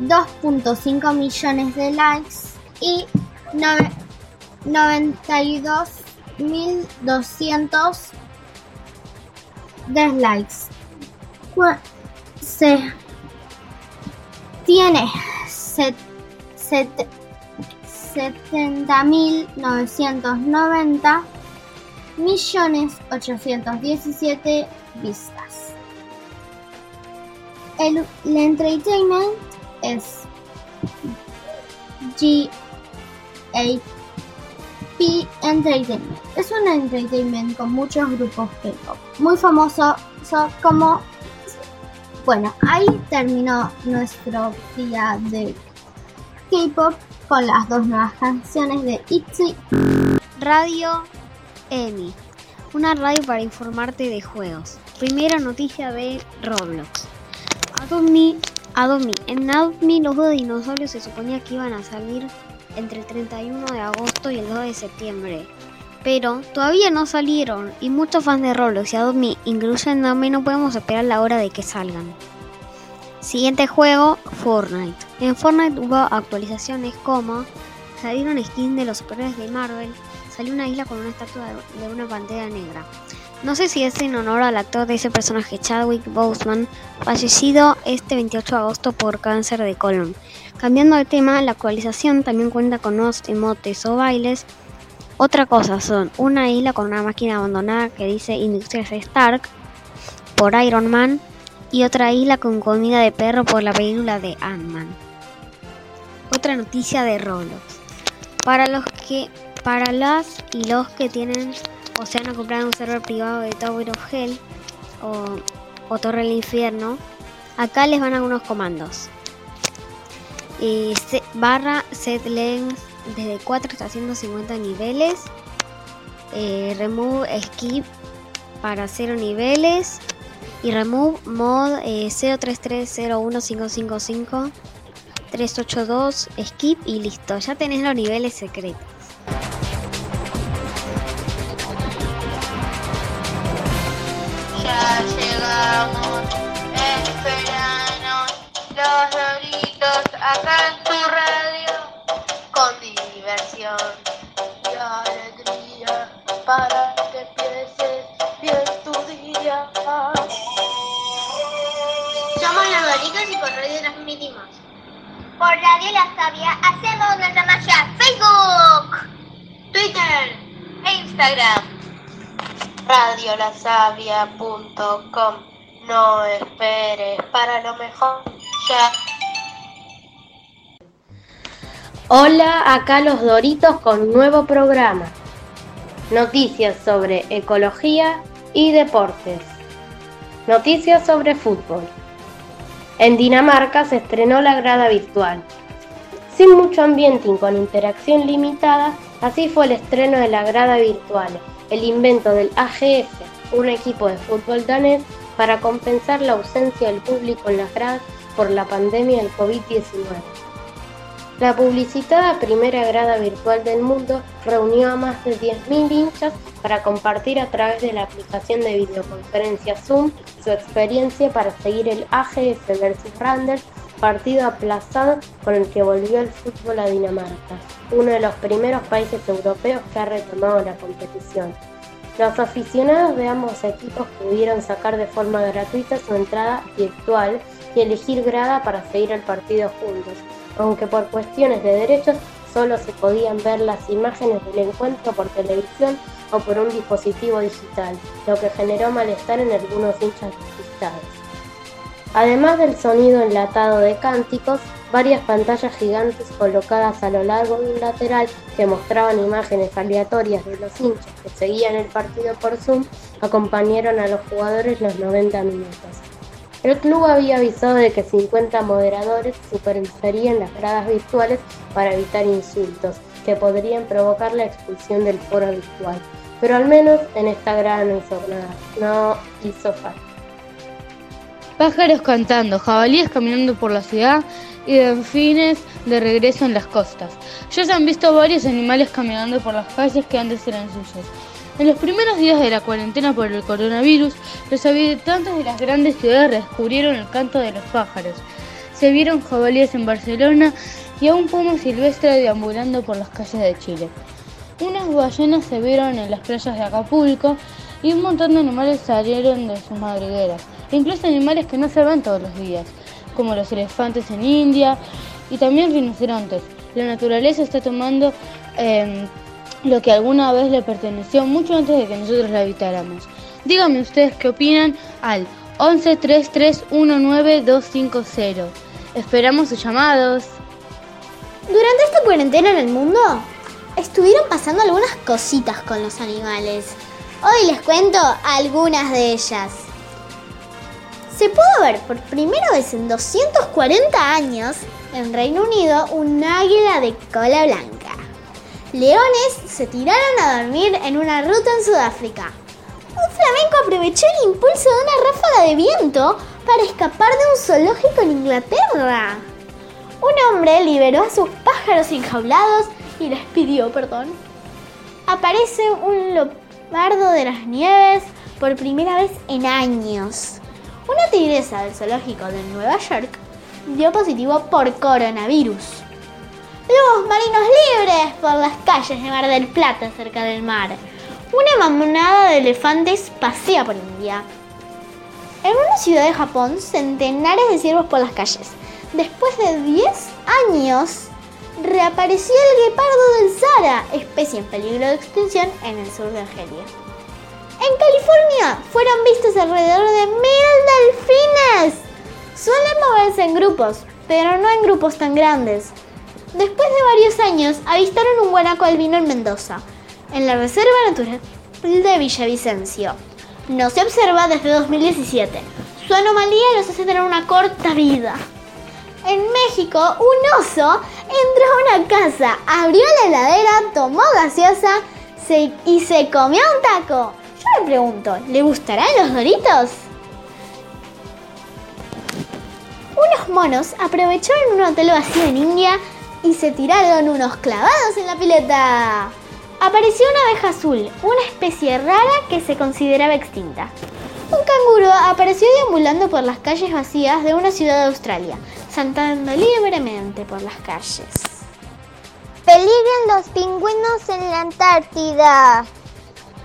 2.5 millones de likes y 92.200 dislikes. Cu- Se tiene set, set- 70.990 millones 817 vistas. El, entertainment es G-A-P Entertainment. Es un entertainment con muchos grupos K-pop. Muy famoso so- como... Bueno, ahí terminó nuestro día de K-pop con las dos nuevas canciones de ITZY. Radio EMI, una radio para informarte de juegos. Primera noticia de Roblox. Adobe, Adobe. En Adobe los de dinosaurios se suponía que iban a salir entre el 31 de agosto y el 2 de septiembre. Pero todavía no salieron y muchos fans de Roblox y Adobe, incluyéndome, no podemos esperar la hora de que salgan. Siguiente juego, Fortnite. En Fortnite hubo actualizaciones como salieron skins de los superhéroes de Marvel, salió una isla con una estatua de de una pantera negra. No sé si es en honor al actor de ese personaje Chadwick Boseman, fallecido este 28 de agosto por cáncer de colon. Cambiando de tema, la actualización también cuenta con nuevos emotes o bailes. Otra cosa son una isla con una máquina abandonada que dice Industrias Stark por Iron Man y otra isla con comida de perro por la película de Ant-Man. Otra noticia de Roblox. Para los que para las y los que tienen o se van a un server privado de Tower of Hell o Torre del Infierno, acá les van algunos comandos. Eh, barra set length desde 4 hasta 150 niveles. Eh, remove skip para 0 niveles. Y remove mod eh, 03301555 382 skip y listo. Ya tenés los niveles secretos. Ya llegamos, esperanos los acá en tu radio con diversión y alegría para que empieces bien tu día. Somos los Doritos y por radio transmitimos. Por Radio La Sabia hacemos nuestra magia Facebook, Twitter e Instagram. Radiolasavia.com No esperes para lo mejor. Ya. Hola, acá los Doritos con nuevo programa. Noticias sobre ecología y deportes. Noticias sobre fútbol. En Dinamarca se estrenó la grada virtual. Sin mucho ambiente y con interacción limitada, así fue el estreno de la grada virtual, el invento del AGF, un equipo de fútbol danés, para compensar la ausencia del público en las gradas por la pandemia del COVID-19. La publicitada primera grada virtual del mundo reunió a más de 10.000 hinchas para compartir a través de la aplicación de videoconferencia Zoom su experiencia para seguir el AGF vs Randers, partido aplazado con el que volvió el fútbol a Dinamarca, uno de los primeros países europeos que ha retomado la competición. Los aficionados de ambos equipos pudieron sacar de forma gratuita su entrada virtual y elegir grada para seguir el partido juntos, aunque por cuestiones de derechos solo se podían ver las imágenes del encuentro por televisión o por un dispositivo digital, lo que generó malestar en algunos hinchas despistados. Además del sonido enlatado de cánticos, varias pantallas gigantes colocadas a lo largo de un lateral que mostraban imágenes aleatorias de los hinchas que seguían el partido por Zoom acompañaron a los jugadores los 90 minutos. El club había avisado de que 50 moderadores supervisarían las gradas virtuales para evitar insultos que podrían provocar la expulsión del foro virtual. Pero al menos en esta grada no hizo no hizo falta. Pájaros cantando, jabalíes caminando por la ciudad y delfines de regreso en las costas. Ya se han visto varios animales caminando por las calles que antes eran suyas. En los primeros días de la cuarentena por el coronavirus, los habitantes de las grandes ciudades descubrieron el canto de los pájaros. Se vieron jabalíes en Barcelona y a un puma silvestre deambulando por las calles de Chile. Unas ballenas se vieron en las playas de Acapulco y un montón de animales salieron de sus madrigueras, incluso animales que no se ven todos los días, como los elefantes en India y también rinocerontes. La naturaleza está tomando eh, lo que alguna vez le perteneció mucho antes de que nosotros la habitáramos. Díganme ustedes qué opinan al 11 3319 250. Esperamos sus llamados. Durante esta cuarentena en el mundo, estuvieron pasando algunas cositas con los animales. Hoy les cuento algunas de ellas. Se pudo ver por primera vez en 240 años en Reino Unido un águila de cola blanca. Leones se tiraron a dormir en una ruta en Sudáfrica. Un flamenco aprovechó el impulso de una ráfaga de viento para escapar de un zoológico en Inglaterra. Un hombre liberó a sus pájaros enjaulados y les pidió perdón. Aparece un leopardo de las nieves por primera vez en años. Una tigresa del zoológico de Nueva York dio positivo por coronavirus. Los marinos libres por las calles de Mar del Plata cerca del mar. Una manada de elefantes pasea por India. En una ciudad de Japón, centenares de ciervos por las calles. Después de 10 años, reapareció el guepardo del Sahara, especie en peligro de extinción en el sur de Argelia. En California fueron vistos alrededor de mil delfines. Suelen moverse en grupos, pero no en grupos tan grandes. Después de varios años, avistaron un guanaco albino en Mendoza, en la Reserva Natural de Villavicencio. No se observa desde 2017. Su anomalía los hace tener una corta vida. En México, un oso entró a una casa, abrió la heladera, tomó gaseosa se- y se comió un taco. Yo me pregunto, ¿le gustarán los doritos? Unos monos aprovecharon un hotel vacío en India y se tiraron unos clavados en la pileta. Apareció una abeja azul, una especie rara que se consideraba extinta. Un canguro apareció deambulando por las calles vacías de una ciudad de Australia, saltando libremente por las calles. Peligran los pingüinos en la Antártida.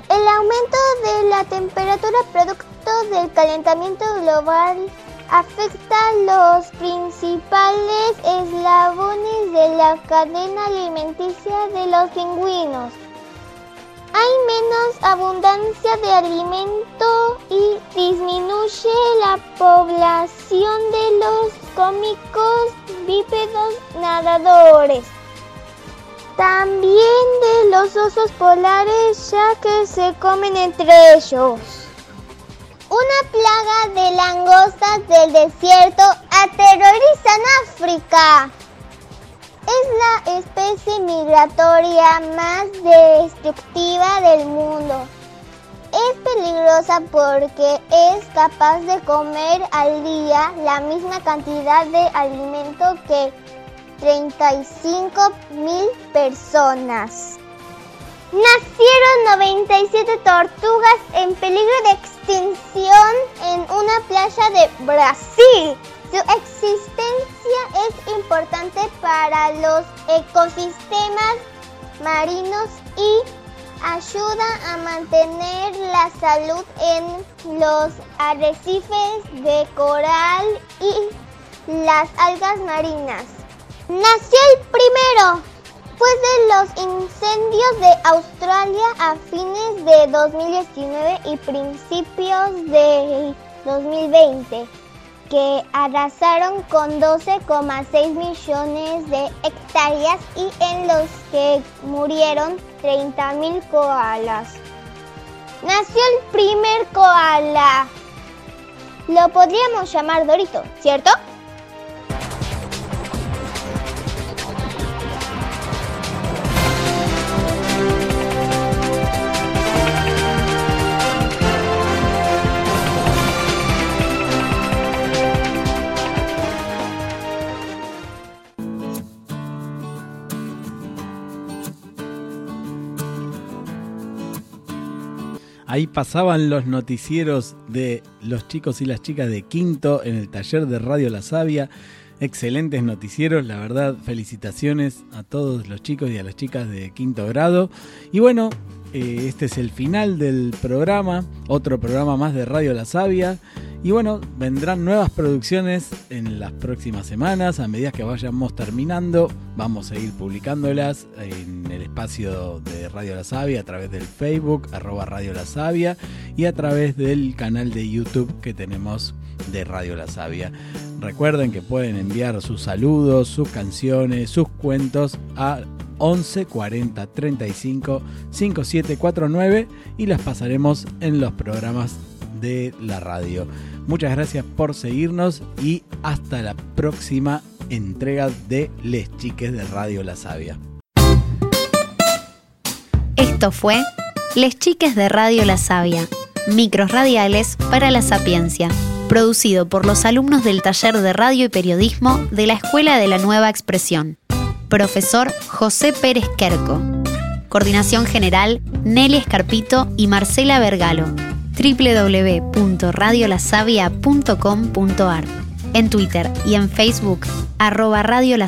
El aumento de la temperatura producto del calentamiento global afecta los principales eslabones de la cadena alimenticia de los pingüinos. Hay menos abundancia de alimento y disminuye la población de los cómicos bípedos nadadores. También de los osos polares ya que se comen entre ellos. Una plaga de langostas del desierto aterroriza en África. Es la especie migratoria más destructiva del mundo. Es peligrosa porque es capaz de comer al día la misma cantidad de alimento que 35 mil personas. Nacieron 97 tortugas en peligro de extinción en una playa de Brasil. Su existencia es importante para los ecosistemas marinos y ayuda a mantener la salud en los arrecifes de coral y las algas marinas. Nació el primero después de los incendios de Australia a fines de 2019 y principios de 2020, que arrasaron con 12,6 millones de hectáreas y en los que murieron 30.000 koalas. Nació el primer koala. Lo podríamos llamar Dorito, ¿cierto? Ahí pasaban los noticieros de los chicos y las chicas de Quinto en el taller de Radio La Sabia. Excelentes noticieros, la verdad, felicitaciones a todos los chicos y a las chicas de quinto grado. Y bueno, eh, este es el final del programa, otro programa más de Radio La Sabia. Y bueno, vendrán nuevas producciones en las próximas semanas. A medida que vayamos terminando, vamos a ir publicándolas en el espacio de Radio La Sabia a través del Facebook, arroba Radio La Sabia, y a través del canal de YouTube que tenemos de Radio La Sabia. Recuerden que pueden enviar sus saludos, sus canciones, sus cuentos a 11 40 35 5749 y las pasaremos en los programas de la radio. Muchas gracias por seguirnos y hasta la próxima entrega de Les Chiques de Radio La Sabia. Esto fue Les Chiques de Radio La Sabia, micros radiales para la sapiencia, producido por los alumnos del taller de radio y periodismo de la Escuela de la Nueva Expresión. Profesor José Pérez Querco. Coordinación General Nelly Escarpito y Marcela Vergalo. www.radiolasavia.com.ar En Twitter y en Facebook, arroba Radio La.